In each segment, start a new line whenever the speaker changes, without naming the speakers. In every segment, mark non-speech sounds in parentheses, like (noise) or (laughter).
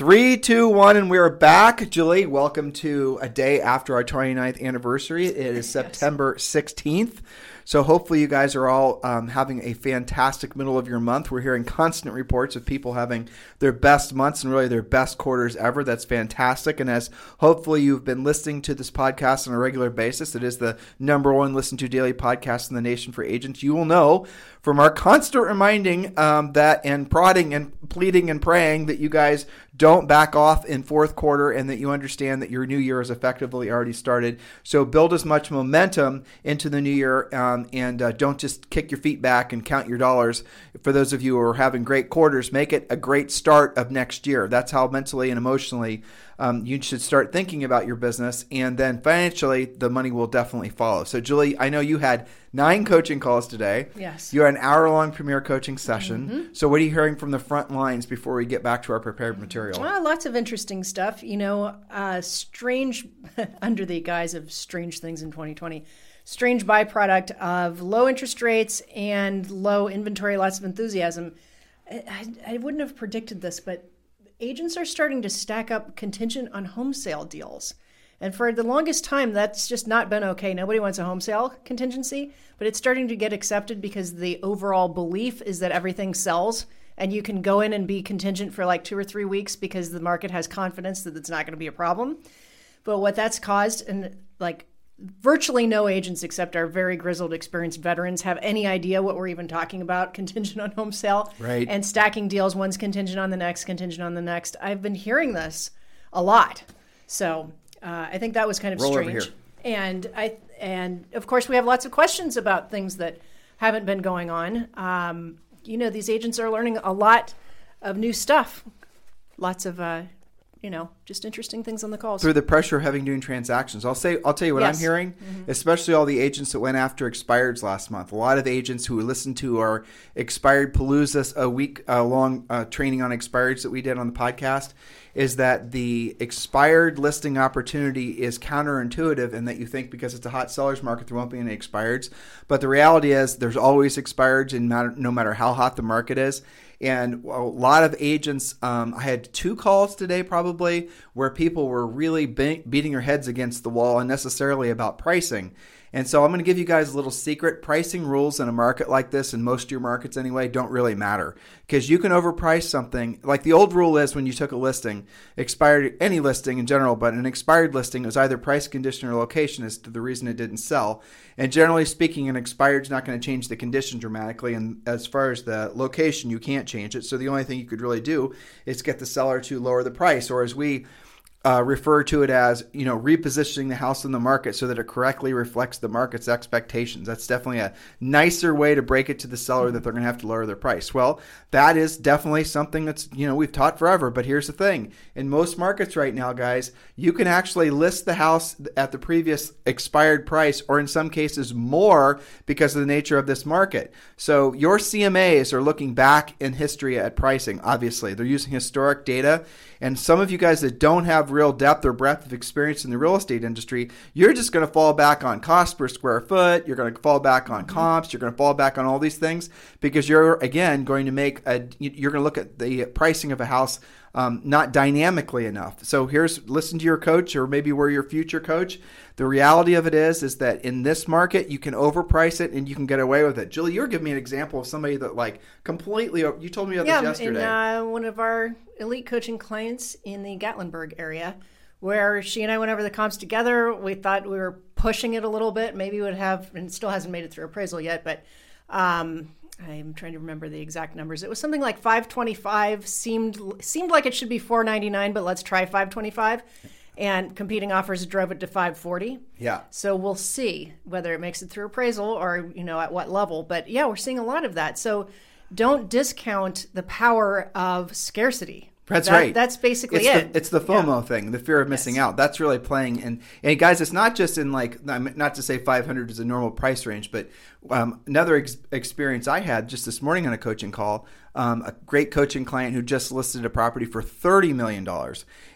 Three, two, one, and we're back. Julie, welcome to a day after our 29th anniversary. It is September 16th. So hopefully you guys are all um, having a fantastic middle of your month. We're hearing constant reports of people having their best months and really their best quarters ever. That's fantastic. And as hopefully you've been listening to this podcast on a regular basis, it is the number one listened to daily podcast in the nation for agents. You will know from our constant reminding um, that and prodding and pleading and praying that you guys don't back off in fourth quarter and that you understand that your new year has effectively already started. So build as much momentum into the new year um, and uh, don't just kick your feet back and count your dollars. For those of you who are having great quarters, make it a great start of next year. That's how mentally and emotionally um, you should start thinking about your business. And then financially, the money will definitely follow. So, Julie, I know you had nine coaching calls today.
Yes.
You had an hour long premier coaching session.
Mm-hmm.
So, what are you hearing from the front lines before we get back to our prepared material?
Well, lots of interesting stuff. You know, uh, strange, (laughs) under the guise of strange things in 2020, strange byproduct of low interest rates and low inventory, lots of enthusiasm. I, I, wouldn't have predicted this, but agents are starting to stack up contingent on home sale deals. And for the longest time, that's just not been okay. Nobody wants a home sale contingency, but it's starting to get accepted because the overall belief is that everything sells and you can go in and be contingent for like two or three weeks because the market has confidence that it's not going to be a problem. But what that's caused, and like virtually no agents except our very grizzled, experienced veterans have any idea what we're even talking about (laughs) contingent on home sale.
Right.
And stacking deals, one's contingent on the next, contingent on the next. I've been hearing this a lot. So uh, I think that was kind of
Roll
strange. And I and of course we have lots of questions about things that haven't been going on. Um, you know, these agents are learning a lot of new stuff. Lots of uh, you know, just interesting things on the calls.
Through the pressure of having doing transactions, I'll say, I'll tell you what I'm
Yes.
hearing, especially all the agents that went after expireds last month. A lot of agents who listened to our expired palooza, a week uh, long uh, training on expireds that we did on the podcast, is that the expired listing opportunity is counterintuitive in that you think because it's a hot seller's market there won't be any expireds, but the reality is there's always expireds, in matter, no matter how hot the market is. And a lot of agents, um, I had two calls today probably where people were really be- beating their heads against the wall unnecessarily about pricing. And so I'm going to give you guys a little secret. Pricing rules in a market like this, in most of your markets anyway, don't really matter because you can overprice something. Like the old rule is when you took a listing, expired any listing in general, but an expired listing was either price, condition, or location as to the reason it didn't sell. And generally speaking, an expired is not going to change the condition dramatically. And as far as the location, you can't change it. So the only thing you could really do is get the seller to lower the price, or as we uh, refer to it as you know repositioning the house in the market so that it correctly reflects the market's expectations. That's definitely a nicer way to break it to the seller that they're going to have to lower their price. Well, that is definitely something that's you know we've taught forever. But here's the thing: in most markets right now, guys, you can actually list the house at the previous expired price, or in some cases more, because of the nature of this market. So your CMAs are looking back in history at pricing. Obviously, they're using historic data. And some of you guys that don't have real depth or breadth of experience in the real estate industry, you're just going to fall back on cost per square foot. You're going to fall back on comps. You're going to fall back on all these things because you're, again, going to make a, you're going to look at the pricing of a house um, not dynamically enough. So here's listen to your coach or maybe we're your future coach. The reality of it is is that in this market you can overprice it and you can get away with it. Julie, you're giving me an example of somebody that like completely. You told me about
yeah,
this yesterday.
uh, one of our elite coaching clients in the Gatlinburg area, where she and I went over the comps together. We thought we were pushing it a little bit. Maybe it would have, and still hasn't made it through appraisal yet, but um, I'm trying to remember the exact numbers. It was something like 525. seemed seemed like it should be 499, but let's try 525. And competing offers drove it to 540.
yeah.
So we'll see whether it makes it through appraisal or you know at what level. But yeah, we're seeing a lot of that. So don't discount the power of scarcity.
That's
That-
right.
That's basically
it's
it.
The, it's the FOMO thing, the fear of missing out. That's really playing. And, and guys, it's not just in like, I'm- not to say 500 is a normal price range, but um, another ex- experience I had just this morning on a coaching call, um, a great coaching client who just listed a property for $30 million.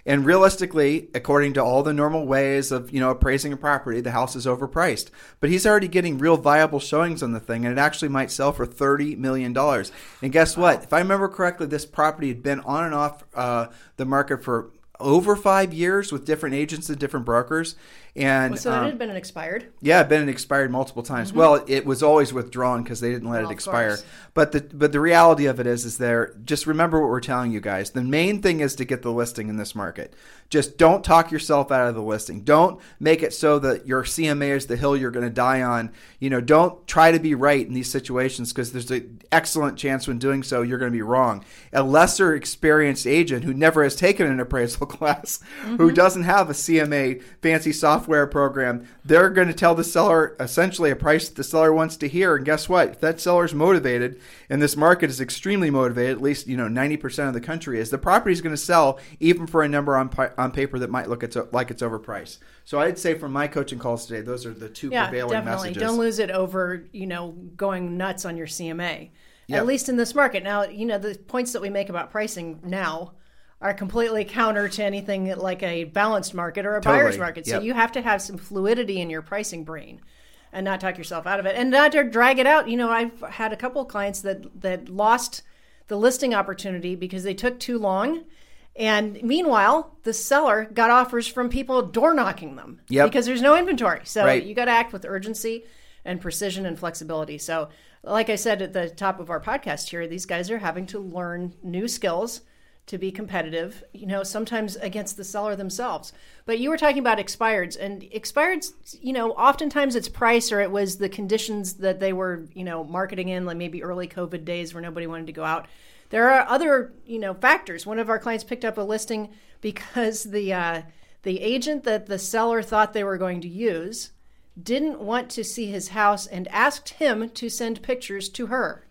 And realistically, according to all the normal ways of, you know, appraising a property, the house is overpriced. But he's already getting real viable showings on the thing, and it actually might sell for $30 million. And guess what? If I remember correctly, this property had been on and off uh, the market for over five years with different agents and different brokers. And
so
um,
it had been expired.
yeah, it been expired multiple times. Well, it was always withdrawn because they didn't let
Mm-hmm. Well,
it expire. But the but the reality of it is, is there. Just remember what we're telling you guys. The main thing is to get the listing in this market. Just don't talk yourself out of the listing. Don't make it so that your CMA is the hill you're going to die on. You know, don't try to be right in these situations because there's an excellent chance when doing so you're going to be wrong. A lesser experienced agent who never has taken an appraisal (laughs) class, who doesn't have a CMA fancy software program, they're going to tell the seller essentially a price that the seller wants to hear. And guess what? If that seller's motivated and this market is extremely motivated, at least you know 90% of the country is, the property is going to sell even for a number on on paper that might look it's, like it's overpriced. So I'd say from my coaching calls today, those are the two
Yeah,
prevailing
definitely.
messages.
Don't lose it over, you know, going nuts on your CMA.
Yep.
At least in this market. Now, you know, the points that we make about pricing now are completely counter to anything like a balanced market or a buyer's market. So
Yep.
you have to have some fluidity in your pricing brain and not talk yourself out of it and not to drag it out. You know, I've had a couple of clients that that lost the listing opportunity because they took too long. And meanwhile, the seller got offers from people door knocking them
Yep.
because there's no inventory. So
Right.
you got to act with urgency and precision and flexibility. So, like I said at the top of our podcast here, these guys are having to learn new skills to be competitive, you know, sometimes against the seller themselves. But you were talking about expireds and expireds, you know, oftentimes it's price or it was the conditions that they were, you know, marketing in, like maybe early COVID days where nobody wanted to go out. There are other, you know, factors. One of our clients picked up a listing because the uh, the agent that the seller thought they were going to use didn't want to see his house and asked him to send pictures to her.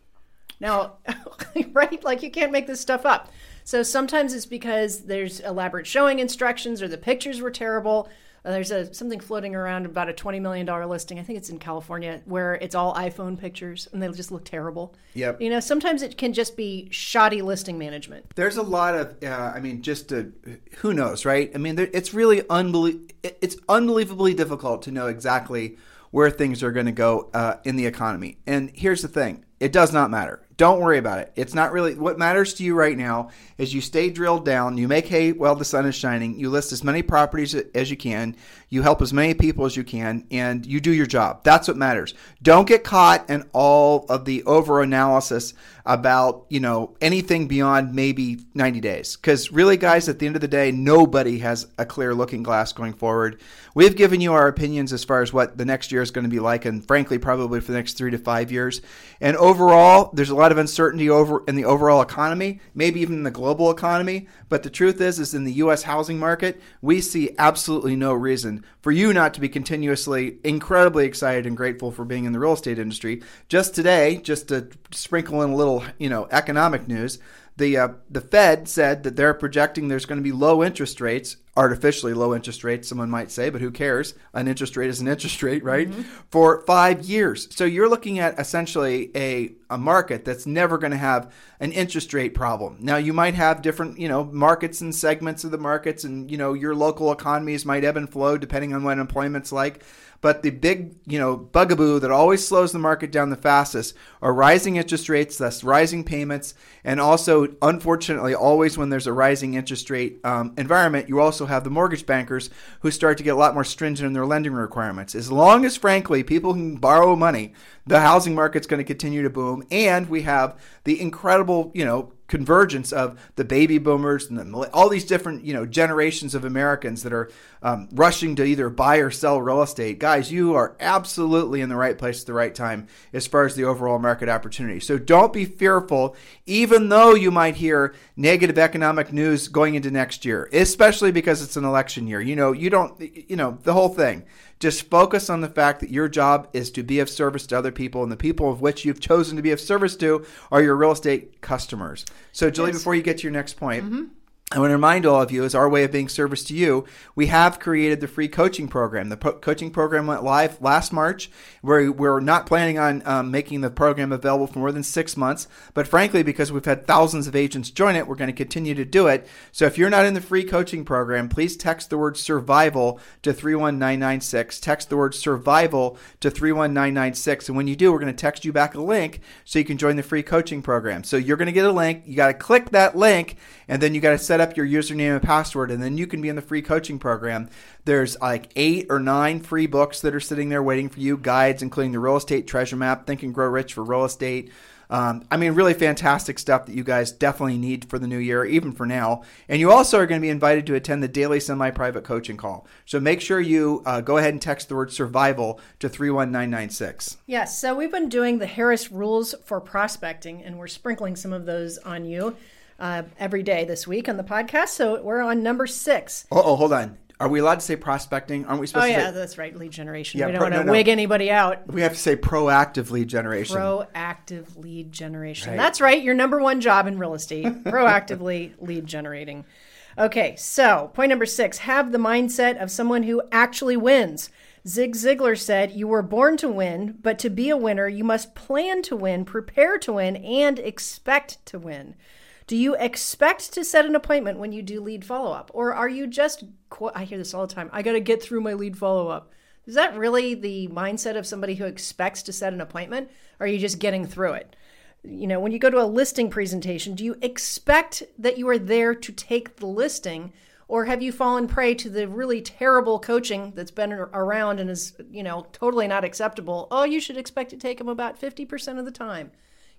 Now, (laughs) right? Like you can't make this stuff up. So sometimes it's because there's elaborate showing instructions or the pictures were terrible. Uh, there's a something floating around about a $20 million listing. I think it's in California where it's all iPhone pictures and they just look terrible.
Yep.
You know, sometimes it can just be shoddy listing management.
There's a lot of, uh, I mean, just to, who knows, right? I mean, there, it's really unbelie- it's unbelievably difficult to know exactly where things are going to go uh, in the economy. And here's the thing: it does not matter. Don't worry about it. It's not really what matters to you right now. Is you stay drilled down. You make hay while the sun is shining. You list as many properties as you can. You help as many people as you can, and you do your job. That's what matters. Don't get caught in all of the over analysis about you know anything beyond maybe 90 days because really guys at the end of the day nobody has a clear looking glass going forward we've given you our opinions as far as what the next year is going to be like and frankly probably for the next three to five years and overall there's a lot of uncertainty over in the overall economy maybe even in the global economy. But the truth is is in the us housing market we see absolutely no reason for you not to be continuously incredibly excited and grateful for being in the real estate industry. Just today just to sprinkle in a little you know economic news the uh, the Fed said that they're projecting there's going to be low interest rates, artificially low interest rates, someone might say, but who cares? An interest rate is an interest rate, (laughs) right? For five years. So you're looking at essentially a, a market that's never going to have an interest rate problem. Now you might have different, you know, markets and segments of the markets, and you know your local economies might ebb and flow depending on what employment's like. But the big, you know, bugaboo that always slows the market down the fastest are rising interest rates, thus rising payments, and also, unfortunately, always when there's a rising interest rate um, environment, you also have the mortgage bankers who start to get a lot more stringent in their lending requirements. As long as, frankly, people can borrow money, the housing market's going to continue to boom, and we have the incredible, you know, convergence of the baby boomers and the, all these different you know generations of Americans that are um, rushing to either buy or sell real estate. Guys, you are absolutely in the right place at the right time as far as the overall market opportunity. So don't be fearful, even though you might hear negative economic news going into next year, especially because it's an election year. You know, you don't, you know, the whole thing. Just focus on the fact that your job is to be of service to other people, and the people of which you've chosen to be of service to are your real estate customers. So, Julie,
Yes.
before you get to your next point, mm-hmm. I want to remind all of you, as our way of being service to you, we have created the free coaching program. The coaching program went live last March. We're, we're not planning on um, making the program available for more than six months, but frankly, because we've had thousands of agents join it, we're going to continue to do it. So if you're not in the free coaching program, please text the word survival to 31996. Text the word survival to 31996. And when you do, we're going to text you back a link so you can join the free coaching program. So you're going to get a link. You got to click that link, and then you got to set up your username and password, and then you can be in the free coaching program. There's like eight or nine free books that are sitting there waiting for you, guides, including the real estate treasure map, Think and Grow Rich for real estate. Um, I mean, really fantastic stuff that you guys definitely need for the new year, even for now. And you also are going to be invited to attend the daily semi private coaching call. So make sure you uh, go ahead and text the word survival to 31996.
Yes, so we've been doing the Harris rules for prospecting, and we're sprinkling some of those on you uh, every day this week on the podcast. So we're on number six.
Oh, oh, hold on. Are we allowed to say prospecting? Aren't we
Oh,
supposed to
yeah,
say?
that's right, lead generation.
Yeah,
we don't
pro-
want to
no, no.
wig anybody out.
We have to say proactive lead generation.
Proactive lead generation.
Right.
That's right, your number one job in real estate. (laughs) Proactively lead generating. Okay, so point number six have the mindset of someone who actually wins. Zig Ziglar said, You were born to win, but to be a winner, you must plan to win, prepare to win, and expect to win. Do you expect to set an appointment when you do lead follow up? Or are you just, I hear this all the time, I got to get through my lead follow up. Is that really the mindset of somebody who expects to set an appointment? Or are you just getting through it? You know, when you go to a listing presentation, do you expect that you are there to take the listing? Or have you fallen prey to the really terrible coaching that's been around and is, you know, totally not acceptable? Oh, you should expect to take them about 50% of the time.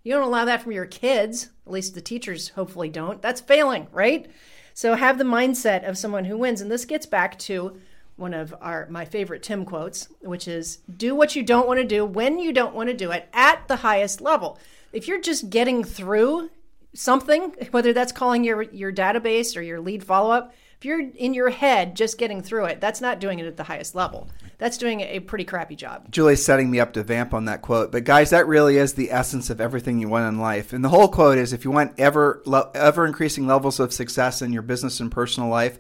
You don't allow that from your kids. At least the teachers hopefully don't. That's failing, right? So have the mindset of someone who wins. And this gets back to one of our my favorite Tim quotes, which is do what you don't want to do when you don't want to do it at the highest level. If you're just getting through something, (laughs) whether that's calling your your database or your lead follow-up, if you're in your head just getting through it, that's not doing it at the highest level. That's doing a pretty crappy job.
Julie's setting me up to vamp on that quote, but guys, that really is the essence of everything you want in life. And the whole quote is: if you want ever ever increasing levels of success in your business and personal life,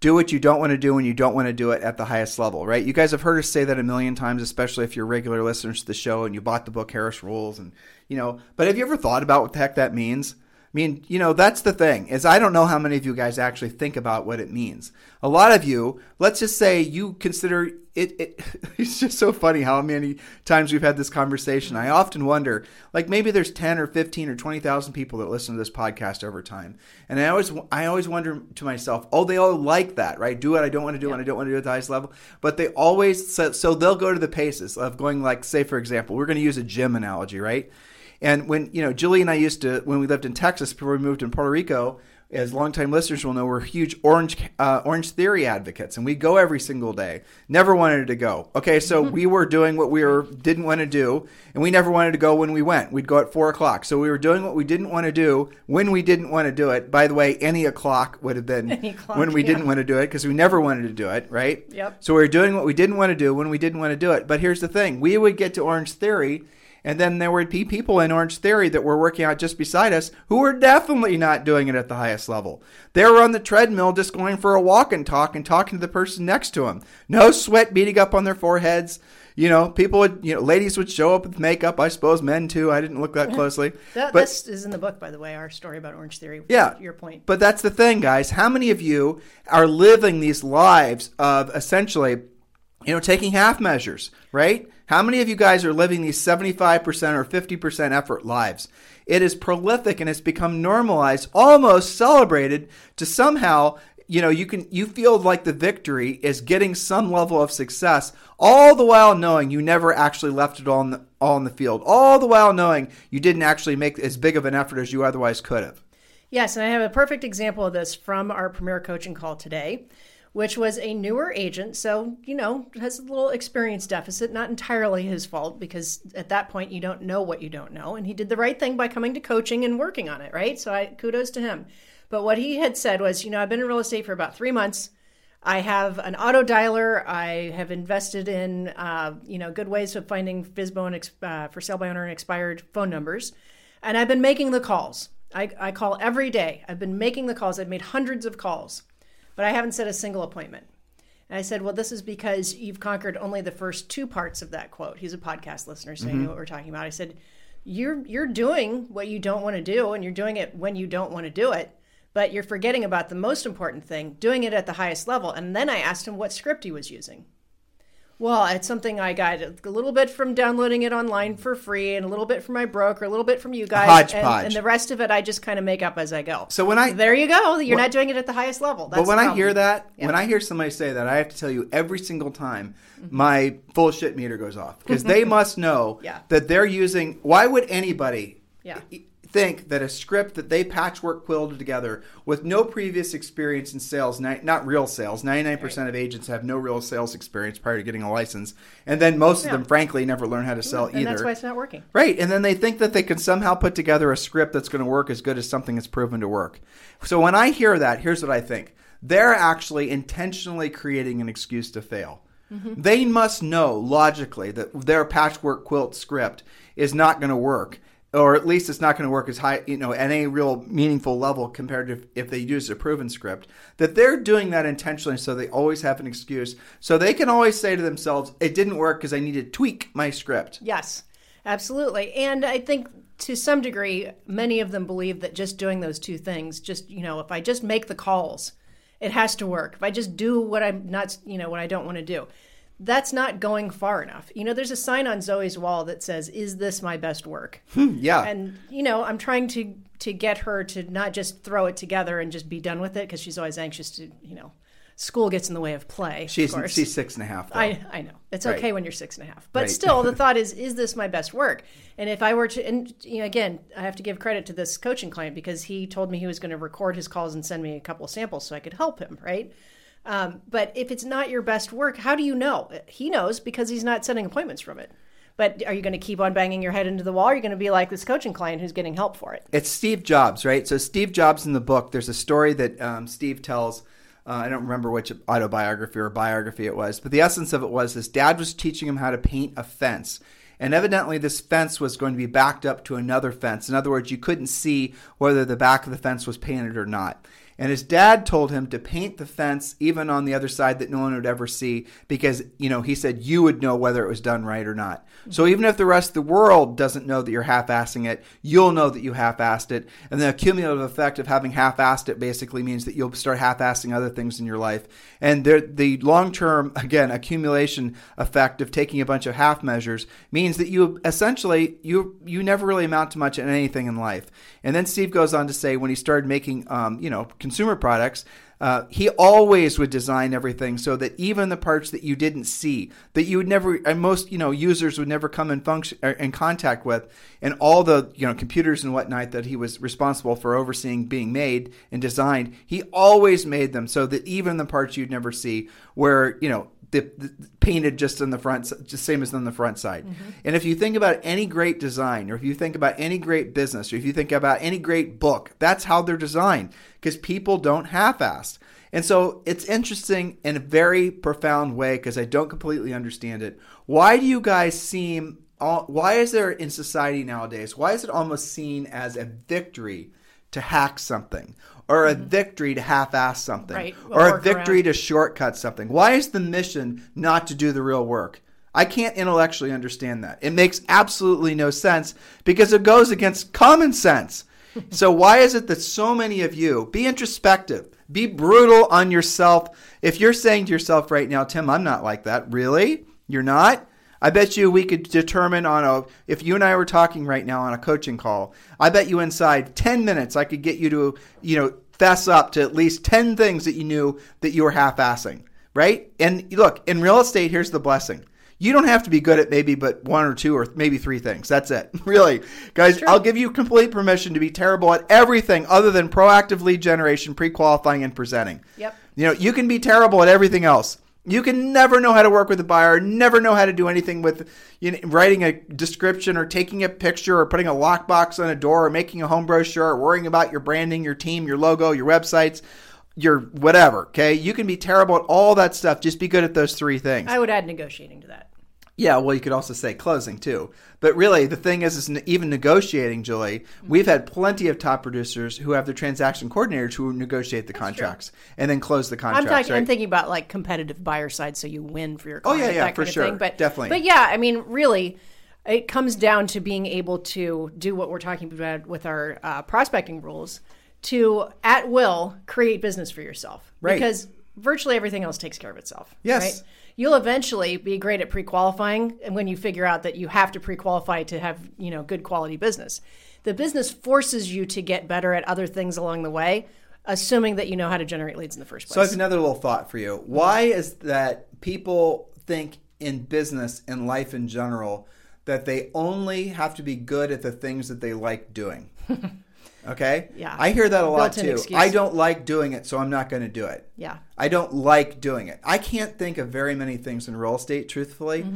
do what you don't want to do when you don't want to do it at the highest level. Right? You guys have heard us say that a million times, especially if you're regular listeners to the show and you bought the book Harris Rules, and you know. But have you ever thought about what the heck that means? I mean, you know, that's the thing is I don't know how many of you guys actually think about what it means. A lot of you, let's just say you consider it, it (laughs) it's just so funny how many times we've had this conversation. I often wonder, like maybe there's 10 or 15 or 20,000 people that listen to this podcast over time. And I always I always wonder to myself, oh, they all like that, right? Do what I don't want to do and I don't want to do at the highest level. But they always so, so they'll go to the paces of going like say for example, we're going to use a gym analogy, right? And when you know, Julie and I used to when we lived in Texas before we moved in Puerto Rico, as longtime listeners will know, we're huge Orange uh, Orange Theory advocates, and we go every single day. Never wanted to go. Okay, so we were doing what we were didn't want to do, and we never wanted to go when we went. We'd go at four o'clock. So we were doing what we didn't want to do when we didn't want to do it. By the way, any o'clock would have been (laughs)
o'clock,
when we
yeah.
didn't want to do it because we never wanted to do it, right?
Yep.
So we were doing what we didn't want to do when we didn't want to do it. But here's the thing: we would get to Orange Theory. And then there would be people in Orange Theory that were working out just beside us who were definitely not doing it at the highest level. They were on the treadmill just going for a walk and talk and talking to the person next to them. No sweat beating up on their foreheads. You know, people would, you know, ladies would show up with makeup. I suppose men too. I didn't look that (laughs) closely.
That,
but
this is in the book, by the way, our story about Orange Theory.
yeah,
Your point.
But that's the thing, guys. How many of you are living these lives of essentially, you know, taking half measures, right? How many of you guys are living these 75% or 50% effort lives? It is prolific and it's become normalized, almost celebrated to somehow you know you can you feel like the victory is getting some level of success all the while knowing you never actually left it in the, the field all the while knowing you didn't actually make as big of an effort as you otherwise could have
Yes, and I have a perfect example of this from our premier coaching call today, which was a newer agent. So, you know, has a little experience deficit, not entirely his fault because at that point you don't know what you don't know. And he did the right thing by coming to coaching and working on it, right? So I kudos to him. But what he had said was, you know, I've been in real estate for about three months. I have an auto dialer. I have invested in, uh, you know, good ways of finding FSBO and ex- uh, for sale by owner and expired phone numbers, and I've been making the calls. I, I call every day. I've been making the calls. I've made hundreds of calls, but I haven't set a single appointment. And I said, well, this is because you've conquered only the first two parts of that quote. He's a podcast listener, so mm-hmm. he knew what we're talking about. I said, you're you're doing what you don't want to do, and you're doing it when you don't want to do it but you're forgetting about the most important thing doing it at the highest level. And then I asked him what script he was using. Well, it's something I got a little bit from downloading it online for free, and a little bit from my broker, a little bit from you guys, and, and, the rest of it I just kind of make up as I go.
So when I
there you go, you're not doing it at the highest level.
That's but when I hear that, yeah. when I hear somebody say that, I have to tell you every single time mm-hmm. my full shit meter goes off because they must know yeah. that they're using. Why would anybody? Yeah think that a script that they patchwork quilted together with no previous experience in sales, not real sales, 99% right. of agents have no real sales experience prior to getting a license. And then most yeah. of them, frankly, never learn how to sell
and
either.
that's why it's not working.
Right. And then they think that they can somehow put together a script that's going to work as good as something that's proven to work. So when I hear that, here's what I think they're actually intentionally creating an excuse to fail. Mm-hmm. They must know logically that their patchwork quilt script is not going to work or at least it's not going to work as high, you know, at any real meaningful level compared to if they use a proven script. That they're doing that intentionally so they always have an excuse. So they can always say to themselves, it didn't work because I need to tweak my script.
Yes, absolutely. And I think to some degree, many of them believe that just doing those two things, just, you know, if I just make the calls, it has to work. If I just do what I'm not, you know, what I don't want to do that's not going far enough. You know, there's a sign on Zoe's wall that says, "Is this my best work?"
Hmm, yeah.
And you know, I'm trying to to get her to not just throw it together and just be done with it because she's always anxious to, you know, school gets in the way of play.
She's of she's six and a half. Though.
I I know it's right. okay when you're six and a half, but right. still, the (laughs) thought is, is this my best work? And if I were to, and you know, again, I have to give credit to this coaching client because he told me he was going to record his calls and send me a couple of samples so I could help him. Right. Um, but if it's not your best work, how do you know? He knows because he's not setting appointments from it. But are you going to keep on banging your head into the wall? Are you going to be like this coaching client who's getting help for it?
It's Steve Jobs, right? So Steve Jobs in the book, there's a story that um, Steve tells. Uh, I don't remember which autobiography or biography it was, but the essence of it was his dad was teaching him how to paint a fence. And evidently, this fence was going to be backed up to another fence. In other words, you couldn't see whether the back of the fence was painted or not. And his dad told him to paint the fence even on the other side that no one would ever see because, you know, he said you would know whether it was done right or not. So even if the rest of the world doesn't know that you're half-assing it, you'll know that you half-assed it. And the cumulative effect of having half-assed it basically means that you'll start half-assing other things in your life. And the long-term, again, accumulation effect of taking a bunch of half measures means that you essentially you you never really amount to much in anything in life. And then Steve goes on to say when he started making, um, you know, consumer products, uh, he always would design everything so that even the parts that you didn't see, that you would never, and most you know users would never come in function er, in contact with, and all the you know computers and whatnot that he was responsible for overseeing being made and designed, he always made them so that even the parts you'd never see, where you know the, the, painted just on the front, just same as on the front side. Mm-hmm. And if you think about any great design, or if you think about any great business, or if you think about any great book, that's how they're designed because people don't half-ass. And so it's interesting in a very profound way because I don't completely understand it. Why do you guys seem? Why is there in society nowadays? Why is it almost seen as a victory to hack something? or a mm-hmm. victory to half-ass something,
right.
we'll or a victory around. to shortcut something. Why is the mission not to do the real work? I can't intellectually understand that. It makes absolutely no sense because it goes against common sense. (laughs) so why is it that so many of you be introspective, be brutal on yourself? If you're saying to yourself right now, Tim, I'm not like that. Really? You're not? I bet you we could determine on a if you and I were talking right now on a coaching call, I bet you inside 10 minutes I could get you to, you know, fess up to at least 10 things that you knew that you were half-assing, right? And look, in real estate here's the blessing. You don't have to be good at maybe but one or two or maybe three things. That's it. (laughs) Really. Guys, I'll give you complete permission to be terrible at everything other than proactive lead generation, pre-qualifying and presenting.
Yep.
You know, you can be terrible at everything else. You can never know how to work with a buyer, never know how to do anything with you know, writing a description or taking a picture or putting a lockbox on a door or making a home brochure or worrying about your branding, your team, your logo, your websites. you're whatever. Okay, you can be terrible at all that stuff. Just be good at those three things.
I would add negotiating to that.
Yeah, well, you could also say closing too. But really, the thing is, is even negotiating, Julie. We've had plenty of top producers who have their transaction coordinators who negotiate the contracts and then close the
I'm
contracts.
talking.
right?
I'm thinking about like competitive buyer side, so you win for your
Oh, yeah, yeah,
that
for sure.
thing. But
Definitely.
But yeah, I mean, really, it comes down to being able to do what we're talking about with our uh, prospecting rules to at will create business for yourself.
Right.
Because virtually everything else takes care of itself.
Yes.
Right? You'll eventually be great at pre-qualifying, and when you figure out that you have to pre-qualify to have you know good quality business, the business forces you to get better at other things along the way, assuming that you know how to generate leads in the first place.
So I have another little thought for you. Why is that people think in business and life in general that they only have to be good at the things that they like doing? (laughs) Okay?
Yeah.
I hear that a lot
Built-in
too.
excuse.
I don't like doing it, so I'm not going to do it.
yeah.
I don't like doing it. I can't think of very many things in real estate, truthfully,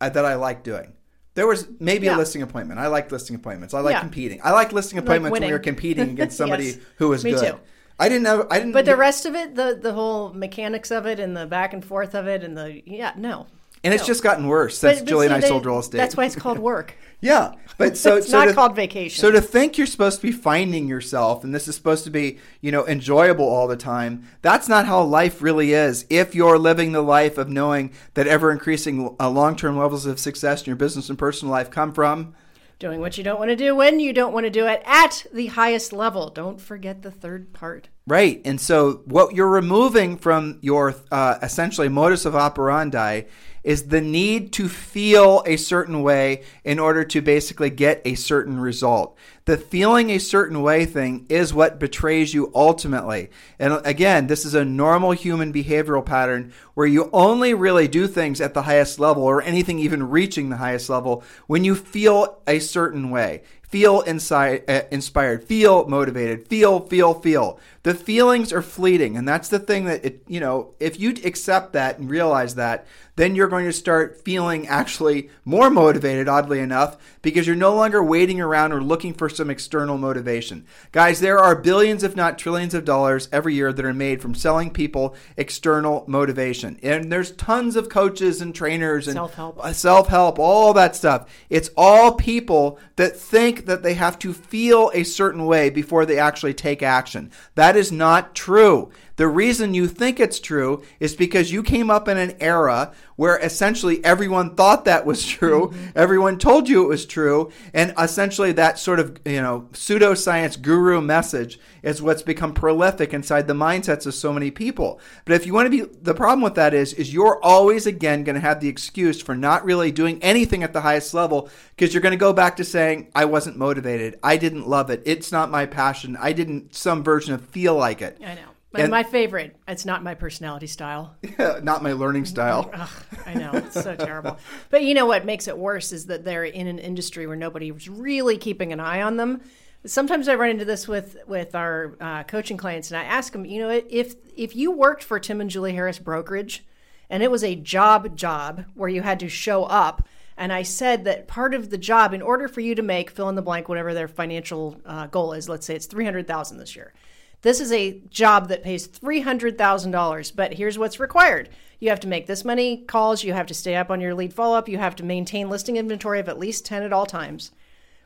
uh, that I like doing. There was maybe
Mm-hmm. Yeah.
a listing appointment. I like listing appointments. I like
Yeah.
competing. I like listing appointments when we
winning.
competing (laughs) against somebody
Yes.
who was
Me
good.
too.
I didn't know. I didn't.
But the rest of it, the the whole mechanics of it, and the back and forth of it, and the yeah, no.
And it's
no.
just gotten worse since
But- but
Julie and I
they-
sold real estate.
That's why it's called work. (laughs)
Yeah, but so
It's
so
not
to-
called vacation.
So to think you're supposed to be finding yourself, and this is supposed to be you know enjoyable all the time, that's not how life really is. If you're living the life of knowing that ever increasing uh, long term levels of success in your business and personal life come from,
Doing what you don't want to do when you don't want to do it at the highest level. Don't forget the third part.
Right. And so what you're removing from your uh, essentially modus of operandi is the need to feel a certain way in order to basically get a certain result. The feeling a certain way thing is what betrays you ultimately. And again, this is a normal human behavioral pattern where you only really do things at the highest level or anything even reaching the highest level when you feel a certain way feel inside, uh, inspired, feel motivated, feel, feel, feel. The feelings are fleeting, and that's the thing that it, you know, if you accept that and realize that, then you're going to start feeling actually more motivated, oddly enough, because you're no longer waiting around or looking for some external motivation. Guys, there are billions, if not trillions of dollars every year that are made from selling people external motivation. And there's tons of coaches and trainers and
Self-help.
uh, self-help, all that stuff. It's all people that think that they have to feel a certain way before they actually take action. That is not true. The reason you think it's true is because you came up in an era where essentially everyone thought that was (laughs) true. Mm-hmm. Everyone told you it was true. And essentially that sort of, you know, pseudoscience guru message is what's become prolific inside the mindsets of so many people. But if you want to be, the problem with that is, is you're always again going to have the excuse for not really doing anything at the highest level because you're going to go back to saying, I wasn't motivated. I didn't love it. It's not my passion. I didn't some version of feel like it.
I know. But
And-
my favorite, it's not my personality style.
Yeah, (laughs) not my learning style.
Ugh, I know. It's so terrible. But you know what makes it worse is that they're in an industry where nobody's really keeping an eye on them. Sometimes I run into this with with our uh, coaching clients, and I ask them, you know, if if you worked for Tim and Julie Harris brokerage, and it was a job job where you had to show up, and I said that part of the job, in order for you to make fill in the blank, whatever their financial uh, goal is, let's say it's three hundred thousand this year. This is a job that pays $300,000, but here's what's required. You have to make this many calls, you have to stay up on your lead follow up, you have to maintain listing inventory of at least 10 at all times.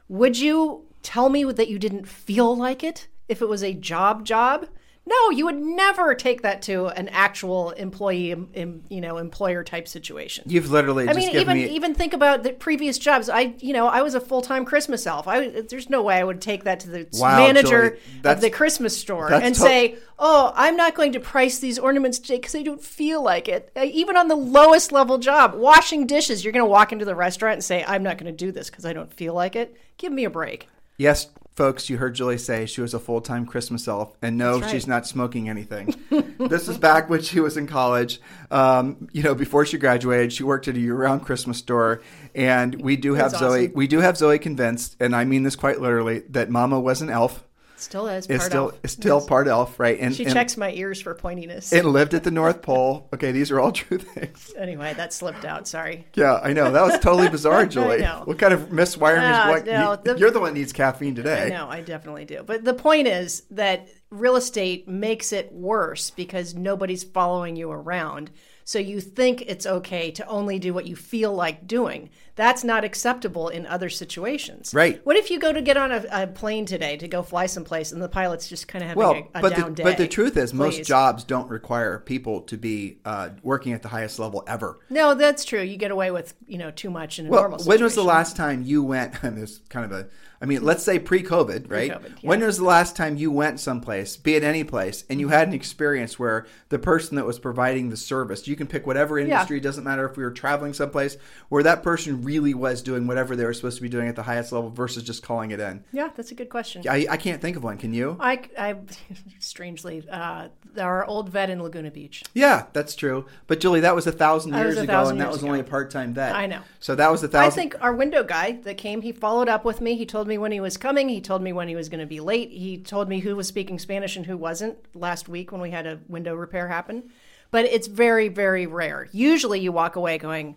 Would you tell me that you didn't feel like it if it was a job job? No, you would never take that to an actual employee, em- em- you know, employer type situation.
You've literally
I
just
mean, even
me.
even think about the previous jobs. I, you know, I was a full time Christmas elf. I there's no way I would take that to the
Wow,
manager of the Christmas store and
to-
say, "Oh, I'm not going to price these ornaments today because I don't feel like it." Uh, even on the lowest level job, washing dishes, you're going to walk into the restaurant and say, "I'm not going to do this because I don't feel like it." Give me a break.
Yes, folks, you heard Julie say she was a full time Christmas elf. And no,
right.
she's not smoking anything. (laughs) this is back when she was in college. Um, you know, before she graduated, she worked at a year round Christmas store. And we do have Zoe,
awesome.
we do have Zoe convinced, and I mean this quite literally, that Mama was an elf.
Still is It's
still
elf.
is still
Yes.
part elf, right? And
She
and,
checks my ears for pointiness.
and lived at the North Pole. Okay, these are all true things. (laughs)
anyway, that slipped out. Sorry.
Yeah, I know. That was totally (laughs) bizarre, Julie. What kind of miswiring
Ah,
is what?
no,
you,
the-
you're the one that needs caffeine today.
No, I definitely do. But the point is that real estate makes it worse because nobody's following you around. So you think it's okay to only do what you feel like doing. That's not acceptable in other situations.
Right.
What if you go to get on a, a plane today to go fly someplace and the pilot's just kind of having
Well,
a, a
but
down
the,
day?
but the truth is, most jobs don't require people to be uh, working at the highest level ever.
No, that's true. You get away with you know too much in a
Well,
normal.
when was the last time you went? (laughs) And this kind of a, I mean, let's say pre-COVID, right?
Pre-COVID,
When was the last time you went someplace, be it any place, and you had an experience where the person that was providing the service, you can pick whatever industry, it doesn't matter if we were traveling someplace, where that person really was doing whatever they were supposed to be doing at the highest level versus just calling it in.
Yeah, that's a good question.
I, I can't think of one. Can you?
I, I (laughs) strangely, uh, our old vet in Laguna Beach.
Yeah, that's true. But Julie, that was a thousand years
a
ago,
thousand
and that
years
was
ago.
only a part-time vet.
I know.
So that was a thousand.
I think our window guy that came, he followed up with me. He told me when he was coming. He told me when he was going to be late. He told me who was speaking Spanish and who wasn't last week when we had a window repair happen. But it's very, very rare. Usually you walk away going,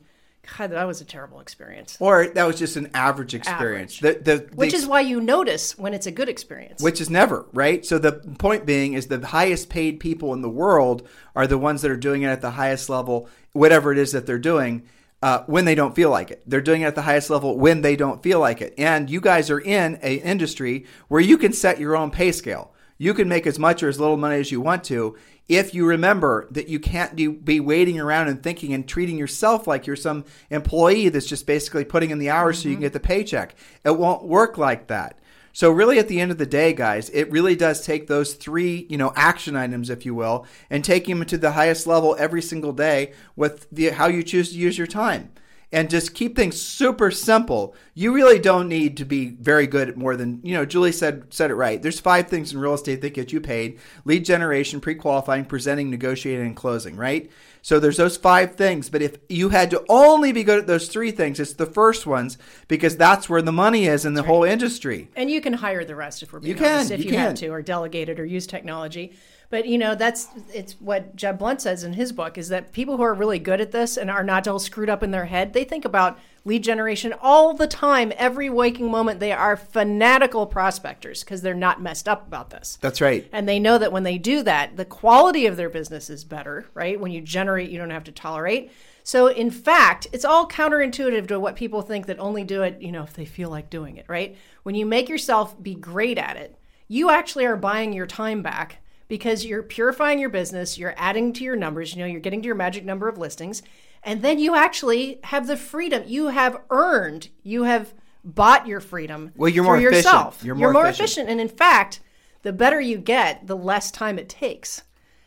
God, that was a terrible experience.
or that was just an average experience. The, the, the
Which is why you notice when it's a good experience.
which is never right. So the point being is the highest paid people in the world are the ones that are doing it at the highest level, whatever it is that they're doing. Uh, when they don't feel like it, they're doing it at the highest level when they don't feel like it. And you guys are in a industry where you can set your own pay scale. You can make as much or as little money as you want to if you remember that you can't do, be waiting around and thinking and treating yourself like you're some employee that's just basically putting in the hours so you can mm-hmm. get the paycheck. It won't work like that. So really at the end of the day, guys, it really does take those three, you know, action items, if you will, and take them to the highest level every single day with the, how you choose to use your time. And just keep things super simple. You really don't need to be very good at more than, you know, Julie said said it right. There's five things in real estate that get you paid. Lead generation, pre-qualifying, presenting, negotiating, and closing, right? So there's those five things, but if you had to only be good at those three things, it's the first ones because that's where the money is in the whole industry.
And you can hire the rest if we're being
You can,
honest, if
you
you,
can.
have to, or delegate it, or use technology. But you know, that's it's what Jeb Blount says in his book is that people who are really good at this and are not all screwed up in their head, they think about lead generation all the time, every waking moment. They are fanatical prospectors because they're not messed up about this.
That's right.
And they know that when they do that, the quality of their business is better, right? When you generate, you don't have to tolerate. So, in fact, it's all counterintuitive to what people think that only do it, you know, if they feel like doing it, right? When you make yourself be great at it, you actually are buying your time back because you're purifying your business, you're adding to your numbers, you know, you're getting to your magic number of listings, and then you actually have the freedom. You have earned, you have bought your freedom
Well, you're more efficient. You're
You're
more
more
efficient.
efficient. And in fact, the better you get, the less time it takes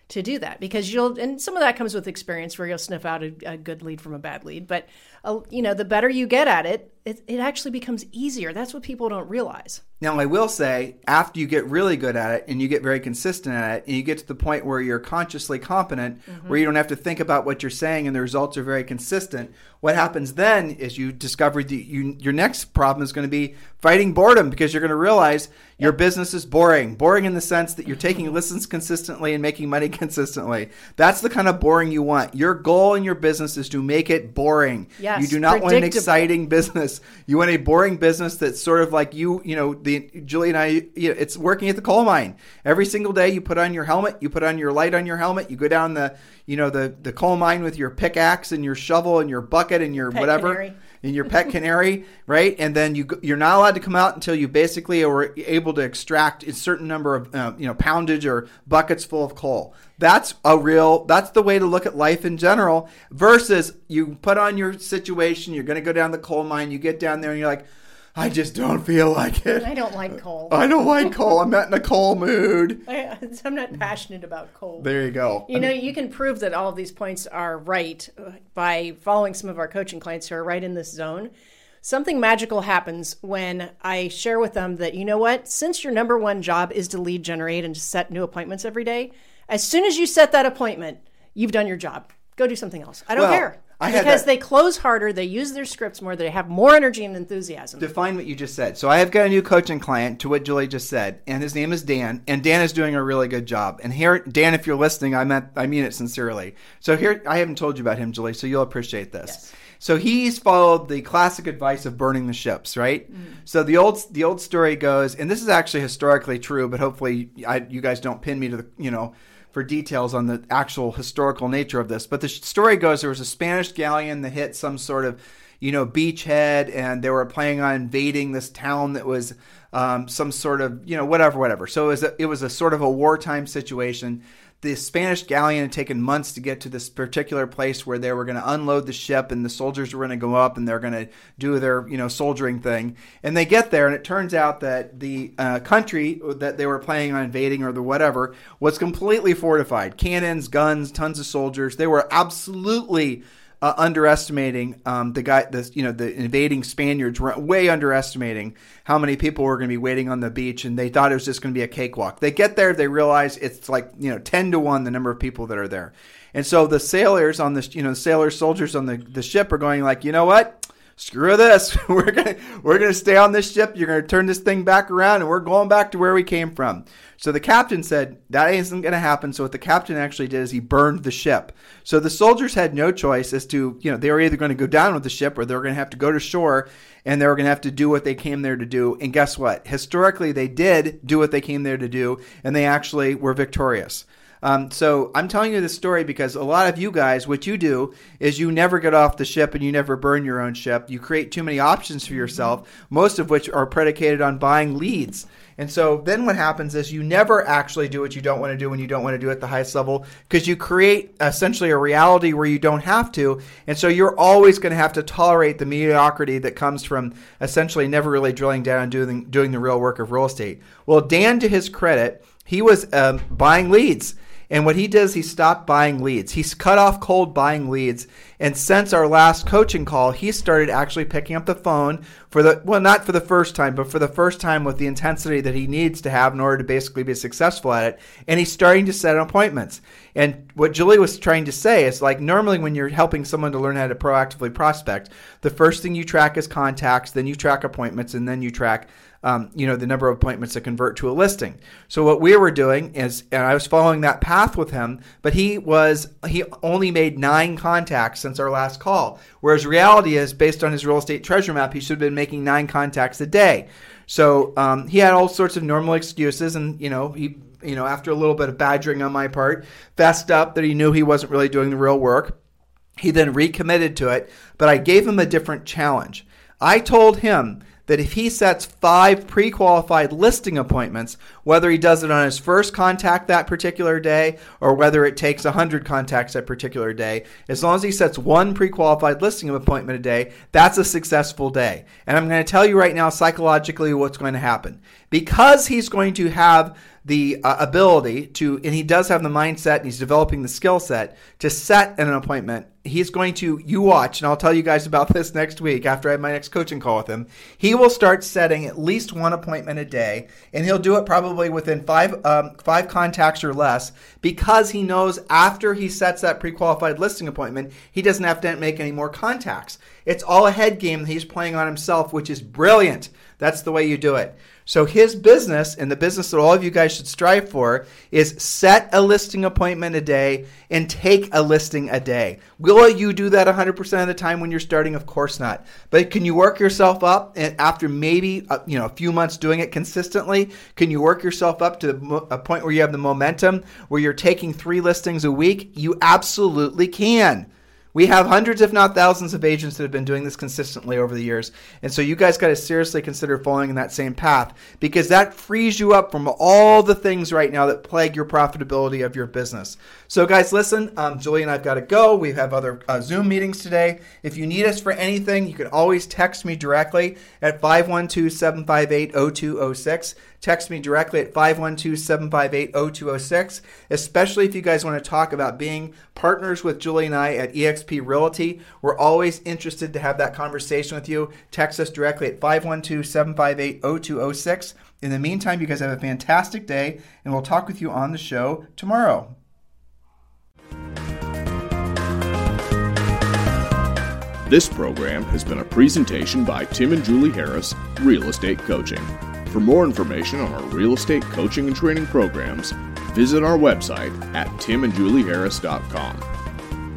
to do that because you'll and some of that comes with experience where you'll sniff out a, a good lead from a bad lead but uh, you know the better you get at it, it it actually becomes easier that's what people don't realize
Now, I will say, after you get really good at it and you get very consistent at it, and you get to the point where you're consciously competent, where you don't have to think about what you're saying and the results are very consistent, what happens then is you discover that you, your next problem is going to be fighting boredom because you're going to realize your business is boring. Boring in the sense that you're taking listens consistently and making money (laughs) consistently. That's the kind of boring you want. Your goal in your business is to make it boring.
Yes,
you do not want an exciting business. You want a boring business that's sort of like you, you know, the Julie and I, you know, it's working at the coal mine. Every single day you put on your helmet, you put on your light on your helmet, you go down the, you know, the the coal mine with your pickaxe and your shovel and your bucket and your
Pet
whatever.
canary.
And your pet canary, (laughs) right? And then you you're not allowed to come out until you basically are able to extract a certain number of uh, you know poundage or buckets full of coal. That's a real. That's the way to look at life in general. Versus you put on your situation. You're going to go down the coal mine. You get down there and you're like, I just don't feel like it.
i don't like coal
I don't like coal. I'm not in a coal mood. (laughs)
I, i'm not passionate about coal
There you go.
You know, you can prove that all of these points are right uh, by following some of our coaching clients who are right in this zone. Something magical happens when I share with them that, you know what, since your number one job is to lead generate and to set new appointments every day, as soon as you set that appointment, you've done your job. Go do something else. I don't
Well,
care.
I
because they close harder, they use their scripts more, they have more energy and enthusiasm.
define what you just said. So I have got a new coaching client to what Julie just said, and his name is Dan, and Dan is doing a really good job. And here, Dan, if you're listening, I meant I mean it sincerely. So here, I haven't told you about him, Julie, so you'll appreciate this. So he's followed the classic advice of burning the ships, right? Mm. So the old the old story goes, and this is actually historically true, but hopefully I, you guys don't pin me to the you know for details on the actual historical nature of this. But the story goes there was a Spanish galleon that hit some sort of you know beachhead, and they were planning on invading this town that was um, some sort of you know whatever whatever. So it was a, it was a sort of a wartime situation the Spanish galleon had taken months to get to this particular place where they were going to unload the ship and the soldiers were going to go up and they're going to do their you know soldiering thing. And they get there and it turns out that the uh, country that they were planning on invading or the whatever was completely fortified. Cannons guns tons of soldiers. They were absolutely uh, underestimating um, the guy, the you know the invading Spaniards were way underestimating how many people were going to be waiting on the beach, and they thought it was just going to be a cakewalk. They get there, they realize it's like you know ten to one the number of people that are there, and so the sailors on this you know sailors soldiers on the the ship are going like you know what screw this. (laughs) we're gonna we're gonna stay on this ship. You're gonna turn this thing back around, and we're going back to where we came from. So the captain said that isn't gonna happen. So what the captain actually did is he burned the ship. So the soldiers had no choice as to you know they were either going to go down with the ship or they were going to have to go to shore and they were going to have to do what they came there to do. And guess what? Historically, they did do what they came there to do, and they actually were victorious. Um, so I'm telling you this story because a lot of you guys, what you do is you never get off the ship and you never burn your own ship. You create too many options for yourself, most of which are predicated on buying leads. And so then what happens is you never actually do what you don't want to do when you don't want to do at the highest level because you create essentially a reality where you don't have to. And so you're always going to have to tolerate the mediocrity that comes from essentially never really drilling down and doing, doing the real work of real estate. Well, Dan, to his credit, he was um, buying leads. And what he does, he stopped buying leads. He's cut off cold buying leads. And since our last coaching call, he started actually picking up the phone for the, well, not for the first time, but for the first time with the intensity that he needs to have in order to basically be successful at it. And he's starting to set appointments. And what Julie was trying to say is like normally when you're helping someone to learn how to proactively prospect, the first thing you track is contacts, then you track appointments, and then you track um, you know, the number of appointments to convert to a listing. So what we were doing is, and I was following that path with him, but he was he only made nine contacts since our last call. Whereas reality is, based on his real estate treasure map, he should have been making nine contacts a day. So um, he had all sorts of normal excuses, and you know he you know after a little bit of badgering on my part, fessed up that he knew he wasn't really doing the real work. He then recommitted to it, but I gave him a different challenge. I told him that if he sets five pre qualified listing appointments, whether he does it on his first contact that particular day or whether it takes 100 contacts that particular day, as long as he sets one pre qualified listing appointment a day, that's a successful day. And I'm going to tell you right now psychologically what's going to happen. Because he's going to have the uh, ability to, and he does have the mindset and he's developing the skill set to set an appointment. He's going to, you watch, and I'll tell you guys about this next week after I have my next coaching call with him. He will start setting at least one appointment a day, and he'll do it probably within five um, five contacts or less because he knows after he sets that pre-qualified listing appointment, he doesn't have to make any more contacts. It's all a head game that he's playing on himself, which is brilliant. That's the way you do it. So his business and the business that all of you guys should strive for is set a listing appointment a day and take a listing a day. Will you do that 100% of the time when you're starting? Of course not. But can you work yourself up and after maybe a, uh, you know a few months doing it consistently, can you work yourself up to a point where you have the momentum where you're taking 3 listings a week? You absolutely can. We have hundreds, if not thousands, of agents that have been doing this consistently over the years. And so you guys got to seriously consider following in that same path because that frees you up from all the things right now that plague your profitability of your business. So, guys, listen, um, Julie and I've got to go. We have other uh, Zoom meetings today. If you need us for anything, you can always text me directly at 512 758 0206. Text me directly at 512 758 0206, especially if you guys want to talk about being partners with Julie and I at eXp Realty. We're always interested to have that conversation with you. Text us directly at 512 758 0206. In the meantime, you guys have a fantastic day, and we'll talk with you on the show tomorrow.
This program has been a presentation by Tim and Julie Harris, Real Estate Coaching. For more information on our real estate coaching and training programs, visit our website at timandjulieharris.com.